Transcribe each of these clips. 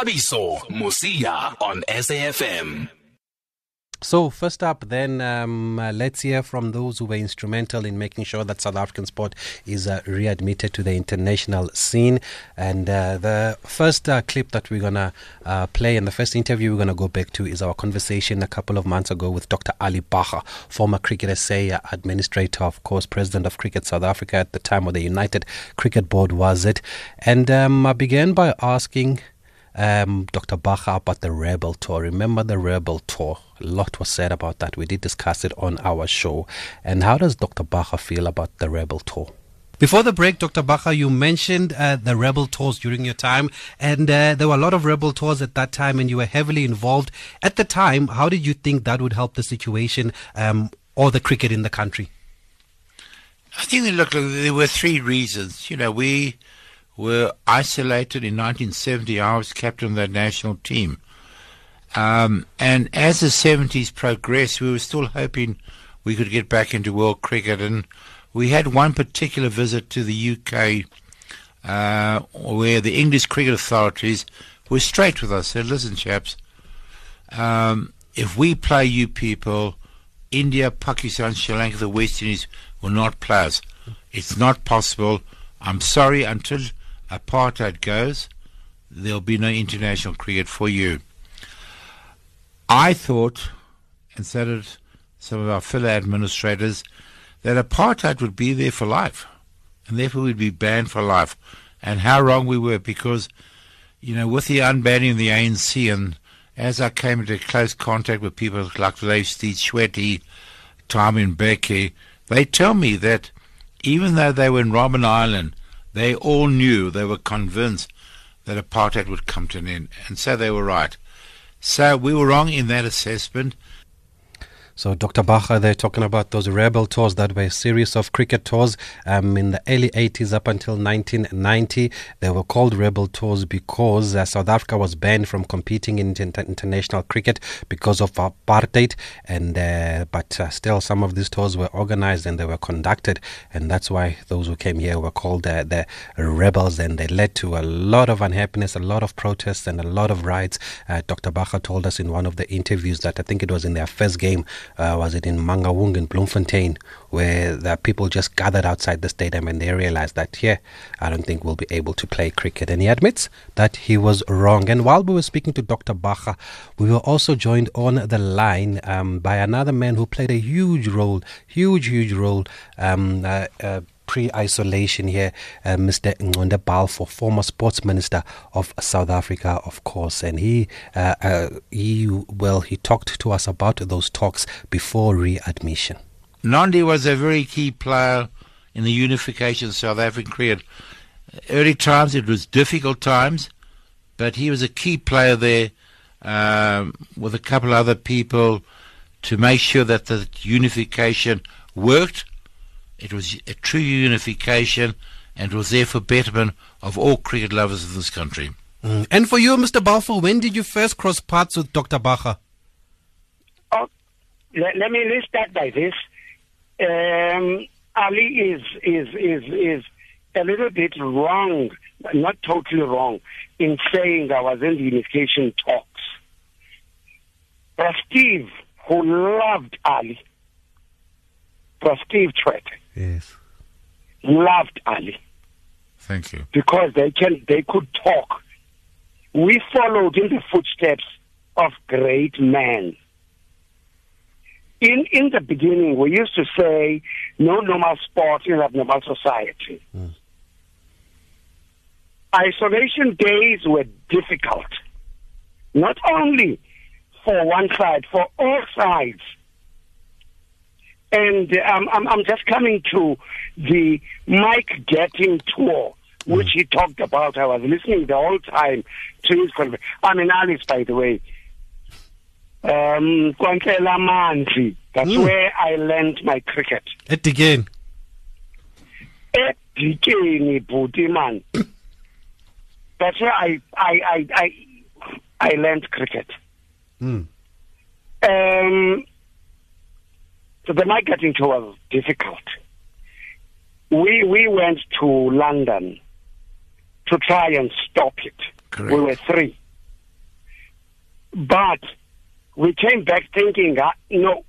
Thabiso Mosia on SAFM. So, first up, then, um, uh, let's hear from those who were instrumental in making sure that South African sport is uh, readmitted to the international scene. And uh, the first uh, clip that we're going to uh, play and the first interview we're going to go back to is our conversation a couple of months ago with Dr. Ali Bacher, former Cricket SA administrator, of course, president of Cricket South Africa at the time of the United Cricket Board, was it? And um, I began by asking um, Dr. Bacher about the Rebel Tour. Remember the Rebel Tour? A lot was said about that. We did discuss it on our show. And how does Dr. Bacher feel about the Rebel Tour? Before the break, Dr. Bacher, you mentioned uh, the Rebel Tours during your time, and uh, there were a lot of Rebel Tours at that time, and you were heavily involved. At the time, how did you think that would help the situation um, or the cricket in the country? I think look, there were three reasons. You know, we were isolated in 1970. I was captain of that national team. Um, and as the 70s progressed, we were still hoping we could get back into world cricket. And we had one particular visit to the UK uh, where the English cricket authorities were straight with us, They said, listen, chaps, um, if we play you people, India, Pakistan, Sri Lanka, the West Indies will not play us. It's not possible. I'm sorry, until apartheid goes, there'll be no international cricket for you. I thought, and so did some of our fellow administrators, that apartheid would be there for life, and therefore we'd be banned for life. And how wrong we were, because, you know, with the unbanning of the ANC, and as I came into close contact with people like Leif Steve Tshwete, Thabo Mbeki, they tell me that even though they were in Robben Island they all knew, they were convinced that apartheid would come to an end, and so they were right. So we were wrong in that assessment. So, Dr. Bacher, they're talking about those rebel tours that were a series of cricket tours um, in the early 80s up until 1990. They were called rebel tours because uh, South Africa was banned from competing in inter- international cricket because of apartheid. And uh, but uh, still, some of these tours were organized and they were conducted, and that's why those who came here were called uh, the rebels. And they led to a lot of unhappiness, a lot of protests, and a lot of riots. Uh, Dr. Bacher told us in one of the interviews that I think it was in their first game uh, was it in Mangaung in Bloemfontein, where the people just gathered outside the stadium and they realized that, yeah, I don't think we'll be able to play cricket. And he admits that he was wrong. And while we were speaking to Dr. Bacher, we were also joined on the line um, by another man who played a huge role, huge, huge role. Um, uh, uh, pre-isolation here, uh, Mr. Ngconde Balfour, former sports minister of South Africa, of course, and he, uh, uh, he, well, he talked to us about those talks before readmission. Nandi was a very key player in the unification of South African cricket. Early times, it was difficult times, but he was a key player there um, with a couple other people to make sure that the unification worked it was a true unification and was there for betterment of all cricket lovers of this country. Mm. And for you, Mr. Balfour, when did you first cross paths with Dr. Bacher? Oh, let, let me let's start by this. Um, Ali is is is is a little bit wrong, not totally wrong, in saying I was in the unification talks. But Steve, who loved Ali, was Steve Tshwete, Yes. loved Ali Thank you. because they can they could talk. We followed in the footsteps of great men. In in the beginning, we used to say, "No normal sport in abnormal society." Mm. Isolation days were difficult, not only for one side, for all sides. And um, I'm, I'm just coming to the Mike Gatting tour, which he talked about. I was listening the whole time to his conversation. I'm in Alice, by the way. Um, Manzi. That's Mm. where I learned my cricket. At the game. Edikeni bhuti man. That's where I I I I, I learned cricket. Mm. Um, so the Mike Gatting tour was difficult. We we went to London to try and stop it. Correct. We were three. But we came back thinking, uh, no,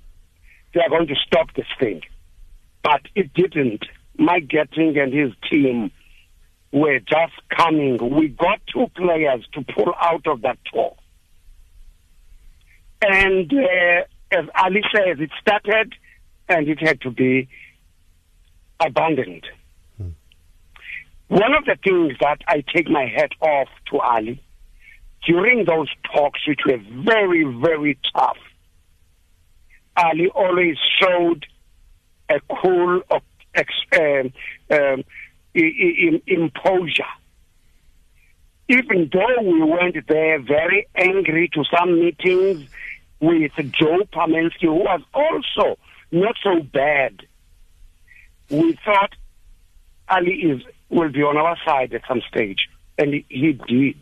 they are going to stop this thing. But it didn't. Mike Gatting and his team were just coming. We got two players to pull out of that tour. And uh, as Ali says, it started and it had to be abandoned. One of the things that I take my hat off to Ali during those talks, which were very, very tough, Ali always showed a cool uh, um, um, imposure. Even though we went there very angry to some meetings with Joe Pamensky, who was also not so bad, we thought Ali is will be on our side at some stage, and he, he did.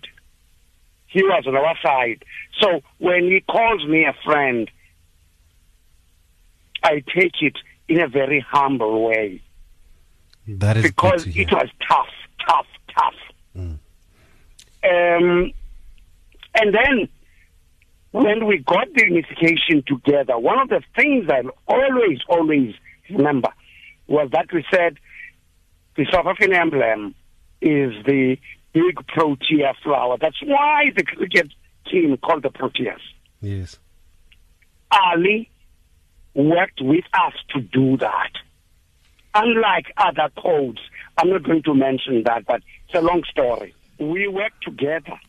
He was on our side. So when he calls me a friend, I take it in a very humble way. That is because it was tough, tough, tough. Mm. Um, and then when we got the unification together, one of the things I always, always remember was that we said the South African emblem is the big Protea flower. That's why the cricket team called the Proteas. Yes. Ali worked with us to do that. Unlike other codes, I'm not going to mention that, but it's a long story. We worked together.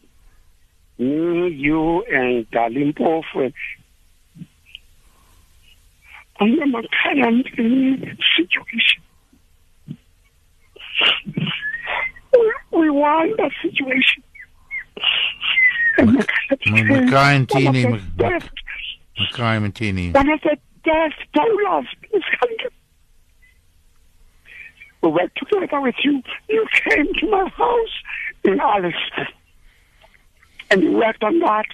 Me, you, and Dali Mpofu. On the current situation. We won that situation. Makhaya Ntini. Mackay and Tini. One of the best bowlers in this country. We worked together with you. You came to my house in Alice. And worked on that.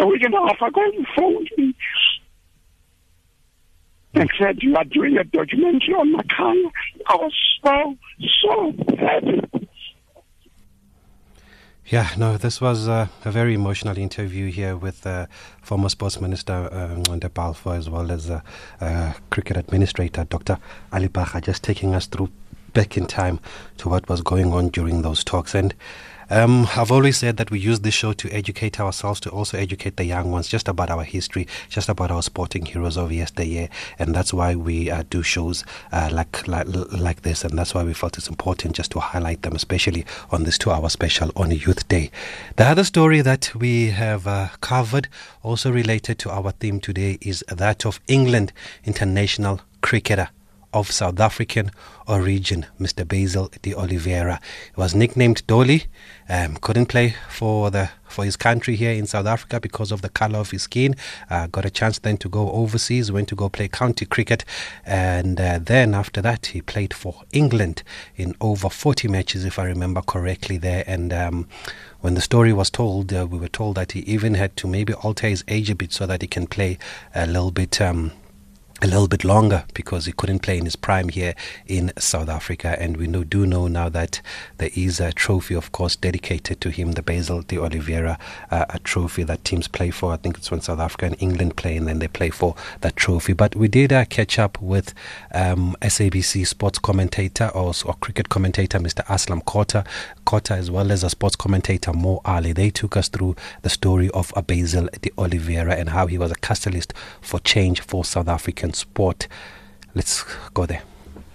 A week and a half ago, you phoned me and said you are doing a documentary on Makhaya. I was so, so happy. Yeah, no, this was uh, a very emotional interview here with uh, former Sports Minister um, Balfour as well as uh, uh, Cricket Administrator Dr. Ali Bacher, just taking us through back in time to what was going on during those talks. And um, I've always said that we use this show to educate ourselves, to also educate the young ones just about our history, just about our sporting heroes of yesteryear, and that's why we uh, do shows uh, like, like like this, and that's why we felt it's important just to highlight them, especially on this two-hour special on Youth Day. The other story that we have uh, covered, also related to our theme today, is that of England international cricketer of South African origin, Mr. Basil D'Oliveira. He was nicknamed Dolly. Um, couldn't play for the for his country here in South Africa because of the color of his skin. Uh, got a chance then to go overseas, went to go play county cricket, and uh, then after that he played for England in over 40 matches, if I remember correctly. There and. Um, when the story was told, uh, we were told that he even had to maybe alter his age a bit so that he can play a little bit um, a little bit longer because he couldn't play in his prime here in South Africa. And we know, do know now that there is a trophy, of course, dedicated to him, the Basil D'Oliveira uh, a trophy that teams play for. I think it's when South Africa and England play, and then they play for that trophy. But we did uh, catch up with um, SABC sports commentator or, or, cricket commentator, Mr. Aslam Khota, Khota, as well as a sports commentator, Mo Ali. They took us through the story of Basil D'Oliveira and how he was a catalyst for change for South African sport. Let's go there.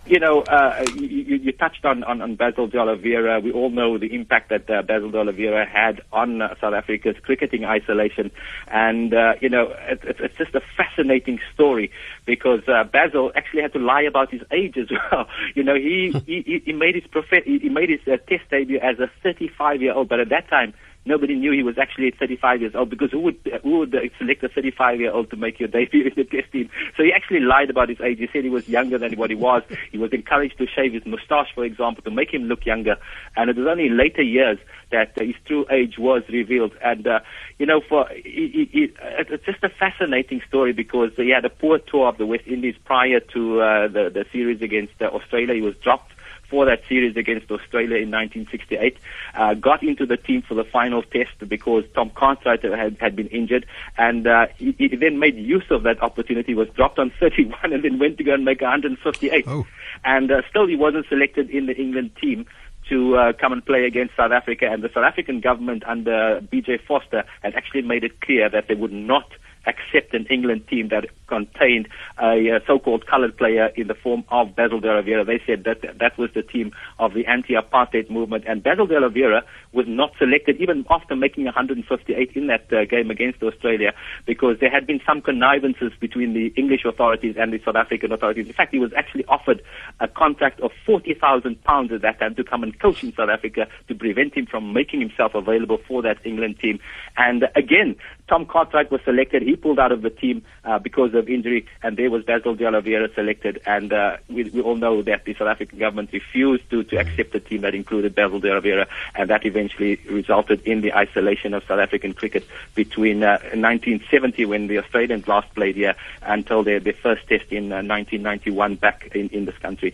You know, uh, you, you, touched on, on, on, Basil D'Oliveira. We all know the impact that uh, Basil D'Oliveira had on uh, South Africa's cricketing isolation. And, uh, you know, it, it's just a fascinating story because uh, Basil actually had to lie about his age as well. You know, he, he, he made his, prof- he made his uh, test debut as a 35 year old, but at that time, nobody knew he was actually 35 years old because who would who would select a 35 year old to make your debut in the test team? So he actually lied about his age. He said he was younger than what he was. He was encouraged to shave his moustache, for example, to make him look younger. And it was only in later years that his true age was revealed. And uh, you know, for he, he, it's just a fascinating story because he had a poor tour of the West Indies prior to uh, the the series against uh, Australia. He was dropped for that series against Australia in 1968. Uh, got into the team for the final test because Tom Cartwright had, had been injured, and uh, he, he, then made use of that opportunity. Was dropped on 31 and then went to go and make 158. Oh. And uh, still, he wasn't selected in the England team to uh, come and play against South Africa. And the South African government under B.J. Vorster had actually made it clear that they would not accept an England team that contained a, a so-called colored player in the form of Basil D'Oliveira. They said that that was the team of the anti-apartheid movement, and Basil D'Oliveira was not selected even after making 158 in that uh, game against Australia because there had been some connivances between the English authorities and the South African authorities. In fact, he was actually offered a contract of 40,000 pounds at that time to come and coach in South Africa to prevent him from making himself available for that England team. And again, Tom Cartwright was selected. He pulled out of the team uh, because of injury, and there was Basil D'Oliveira selected. And uh, we, we, all know that the South African government refused to, to accept a team that included Basil D'Oliveira, and that eventually resulted in the isolation of South African cricket between uh, 1970, when the Australians last played here, until their, their first test in 1991 uh, back in, in this country.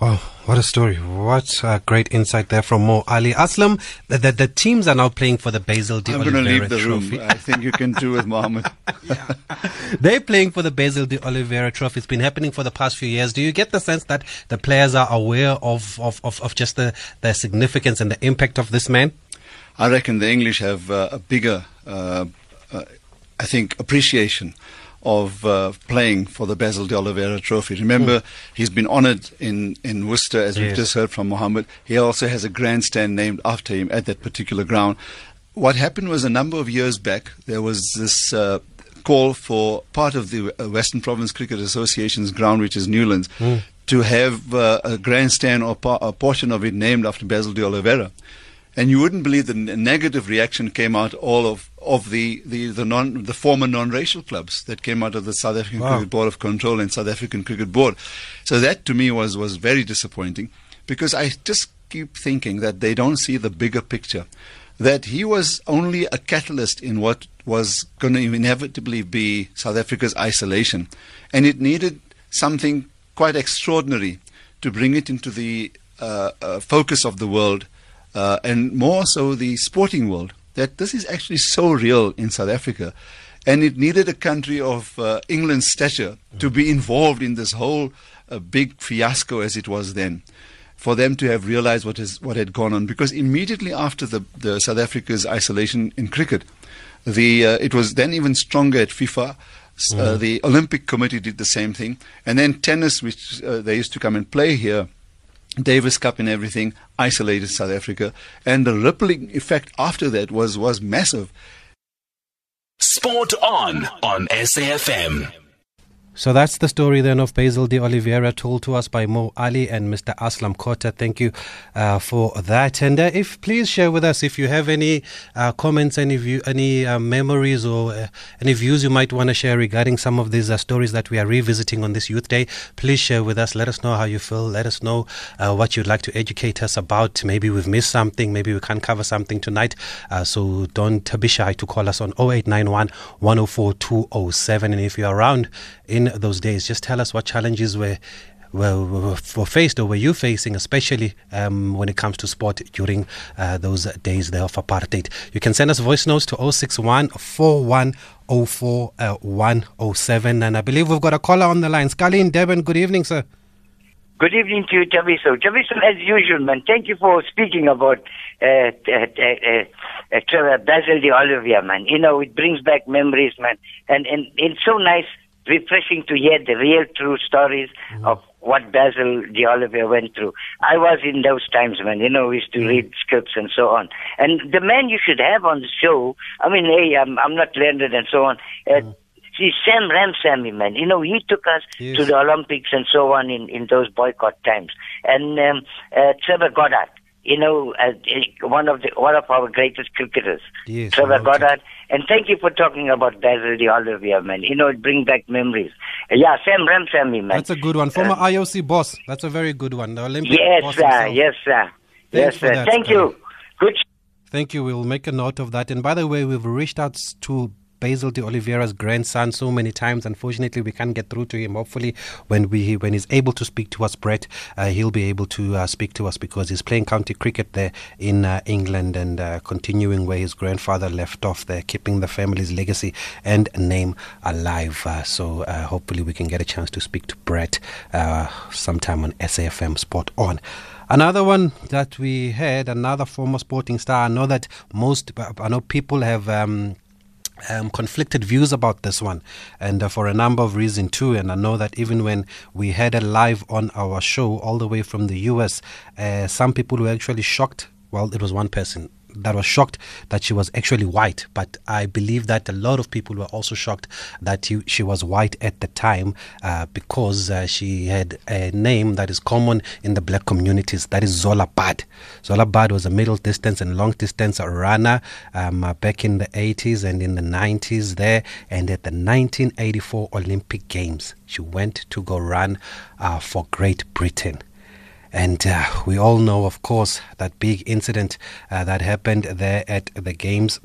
Wow, what a story. What a great insight there from Mo Ali. Aslam, the, the, the teams are now playing for the Basil de I'm Oliveira going to leave the Trophy. room. I think you can do with Mohammed. They're playing for the Basil D'Oliveira Trophy. It's been happening for the past few years. Do you get the sense that the players are aware of, of, of, of just the, the significance and the impact of this man? I reckon the English have uh, a bigger, uh, uh, I think, appreciation of uh, playing for the Basil D'Oliveira Trophy. Remember, mm. he's been honoured in, in Worcester, as yes. we've just heard from Mohammed. He also has a grandstand named after him at that particular ground. What happened was a number of years back, there was this uh, call for part of the uh, Western Province Cricket Association's ground, which is Newlands, mm. to have uh, a grandstand or pa- a portion of it named after Basil D'Oliveira and you wouldn't believe the negative reaction came out all of of the the the non the former non-racial clubs that came out of the South African wow. Cricket Board of Control and South African Cricket Board. So that to me was was very disappointing because I just keep thinking that they don't see the bigger picture. That he was only a catalyst in what was going to inevitably be South Africa's isolation, and it needed something quite extraordinary to bring it into the uh, uh, focus of the world uh, and more so the sporting world, that this is actually so real in South Africa. And it needed a country of uh, England's stature to be involved in this whole uh, big fiasco as it was then, for them to have realized what, is, what had gone on. Because immediately after the, the South Africa's isolation in cricket, the, uh, it was then even stronger at FIFA. Mm. the Olympic Committee did the same thing. And then tennis, which uh, they used to come and play here, Davis Cup and everything, isolated South Africa, and the rippling effect after that was was massive. Sport on on SAFM. So that's the story then of Basil D'Oliveira told to us by Mo Ali and Mr. Aslam Khota. Thank you uh, for that. And uh, if please share with us if you have any uh, comments, any view, any uh, memories, or uh, any views you might want to share regarding some of these uh, stories that we are revisiting on this Youth Day. Please share with us. Let us know how you feel. Let us know what you'd like to educate us about. Maybe we've missed something. Maybe we can't cover something tonight. so don't be shy to call us on 0891 104 207. And if you're around in those days. Just tell us what challenges were were, were, faced or were you facing, especially um, when it comes to sport during uh, those days there of apartheid. You can send us voice notes to 061 4104 107. And I believe we've got a caller on the line. Scully in Devon, good evening, sir. Good evening to you, Taviso. Taviso, as usual, man, thank you for speaking about uh, uh, uh, uh, Trevor Basil de man. You know, it brings back memories, man. And, and it's so nice refreshing to hear the real true stories mm-hmm. of what Basil D'Oliveira went through. I was in those times, man. You know, we used to mm-hmm. read scripts and so on. And the man you should have on the show, I mean, hey, I'm, I'm not learned and so on. Uh, mm-hmm. See, Sam Ramsamy, man, you know, he took us yes. to the Olympics and so on in, in those boycott times. And um, uh, Trevor Goddard, you know, uh, one of the one of our greatest cricketers, yes, Trevor Goddard. And thank you for talking about Basil D'Oliveira, man. You know, it brings back memories. Uh, yeah, Sam Ramsamy, man. That's a good one. Former uh, IOC boss. That's a very good one. The Olympic yes, boss sir. Himself. Yes, sir. Thanks yes, sir. That, Thank you. Good. Thank you. We'll make a note of that. And by the way, we've reached out to Basil D'Oliveira's grandson so many times. Unfortunately, we can't get through to him. Hopefully, when we when he's able to speak to us, Brett, uh, he'll be able to uh, speak to us because he's playing county cricket there in uh, England and uh, continuing where his grandfather left off there, keeping the family's legacy and name alive. Uh, so uh, hopefully, we can get a chance to speak to Brett sometime on SAFM Sport On. Another one that we had, another former sporting star. I know that most, I know people have. Um, um, conflicted views about this one, and uh, for a number of reasons too. And I know that even when we had it live on our show, all the way from the US, uh, some people were actually shocked. Well, it was one person that was shocked that she was actually white. But I believe that a lot of people were also shocked that he, she was white at the time uh, because uh, she had a name that is common in the black communities. That is Zola Budd. Zola Budd was a middle distance and long distance runner um, uh, back in the 80s and in the 90s there. And at the 1984 Olympic Games, she went to go run uh, for Great Britain. And uh, we all know, of course, that big incident uh, that happened there at the Games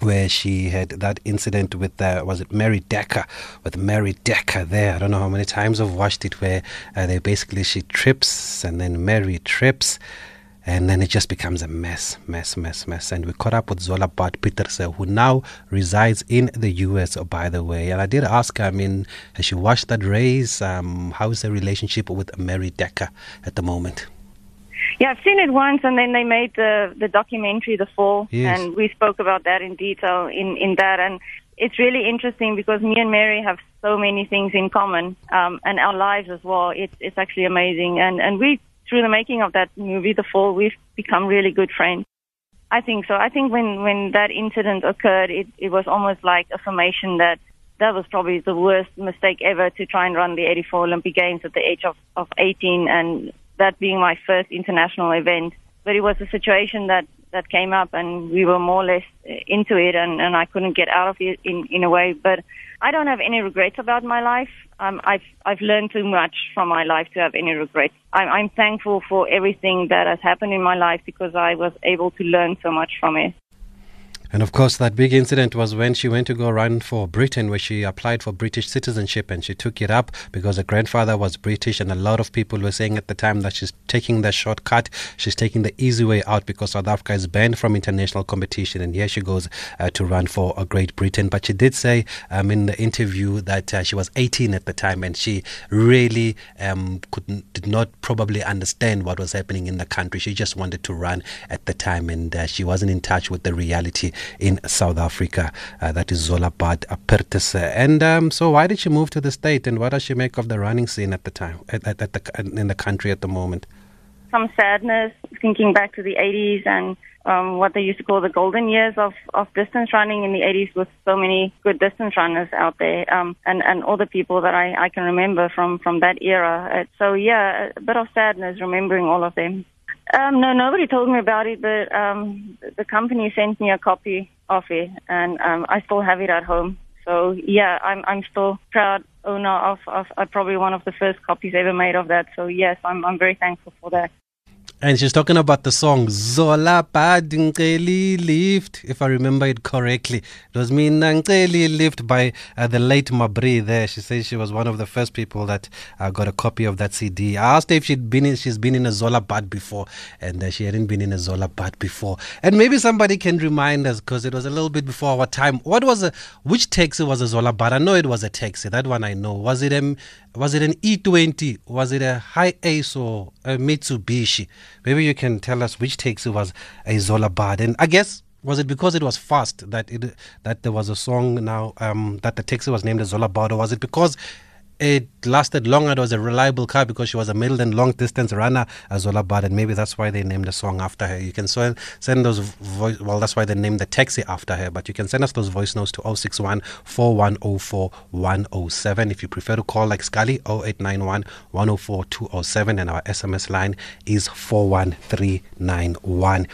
where she had that incident with uh, was it Mary Decker? With Mary Decker there. I don't know how many times I've watched it where uh, they basically she trips and then Mary trips and then it just becomes a mess, mess, mess, mess. And we caught up with Zola Budd Pieterse, who now resides in the US, by the way. And I did ask her, I mean, has she watched that race? Um, how is her relationship with Mary Decker at the moment? Yeah, I've seen it once, and then they made the the documentary, The Fall, yes. and we spoke about that in detail in in that. And it's really interesting because me and Mary have so many things in common, um, and our lives as well. It's it's actually amazing, and and we through the making of that movie, The Fall, we've become really good friends. I think so. I think when, when that incident occurred, it, it was almost like affirmation that that was probably the worst mistake ever to try and run the 84 Olympic Games at the age of, of 18 and that being my first international event. But it was a situation that, that came up and we were more or less into it and, and I couldn't get out of it in, in a way. But I don't have any regrets about my life. Um, I've I've learned too much from my life to have any regrets. I'm, I'm thankful for everything that has happened in my life because I was able to learn so much from it. And of course, that big incident was when she went to go run for Britain, where she applied for British citizenship and she took it up because her grandfather was British. And a lot of people were saying at the time that she's taking the shortcut, she's taking the easy way out because South Africa is banned from international competition. And here she goes uh, to run for a Great Britain. But she did say um, in the interview that uh, she was 18 at the time and she really um, could did not probably understand what was happening in the country. She just wanted to run at the time and uh, she wasn't in touch with the reality in South Africa. Uh, that is Zola Budd Pieterse. And um, so, why did she move to the state, and what does she make of the running scene at the time, at, at, at the, in the country at the moment? Some sadness, thinking back to the 80s and um, what they used to call the golden years of, of distance running in the 80s with so many good distance runners out there um, and, and all the people that I, I can remember from, from that era. Uh, so, yeah, a bit of sadness remembering all of them. Um, no, nobody told me about it, but um, the company sent me a copy of it, and um, I still have it at home. So yeah, I'm I'm still proud owner of, of uh, probably one of the first copies ever made of that. So yes, I'm I'm very thankful for that. And she's talking about the song Zola Badingeli Lift, if I remember it correctly. It was Minangeli Lift by uh, the late Mabri there. She says she was one of the first people that uh, got a copy of that CD. I asked her if she'd been in, she's been in a Zola Budd before, and uh, she hadn't been in a Zola Budd before. And maybe somebody can remind us, because it was a little bit before our time. What was a, which taxi was a Zola Budd? I know it was a taxi, that one I know. Was it a, was it an E20? Was it a HiAce or a Mitsubishi? Maybe you can tell us which taxi was a Zola Budd. And I guess was it because it was fast that it that there was a song now um, that the taxi was named as Zola Budd, or was it because it lasted longer. It was a reliable car because she was a middle and long distance runner, Zola Budd, and maybe that's why they named the song after her. You can send those voice. Well, that's why they named the taxi after her. But you can send us those voice notes to 061 4104 107. If you prefer to call like Scully, 0891 104 207, and our SMS line is 41391.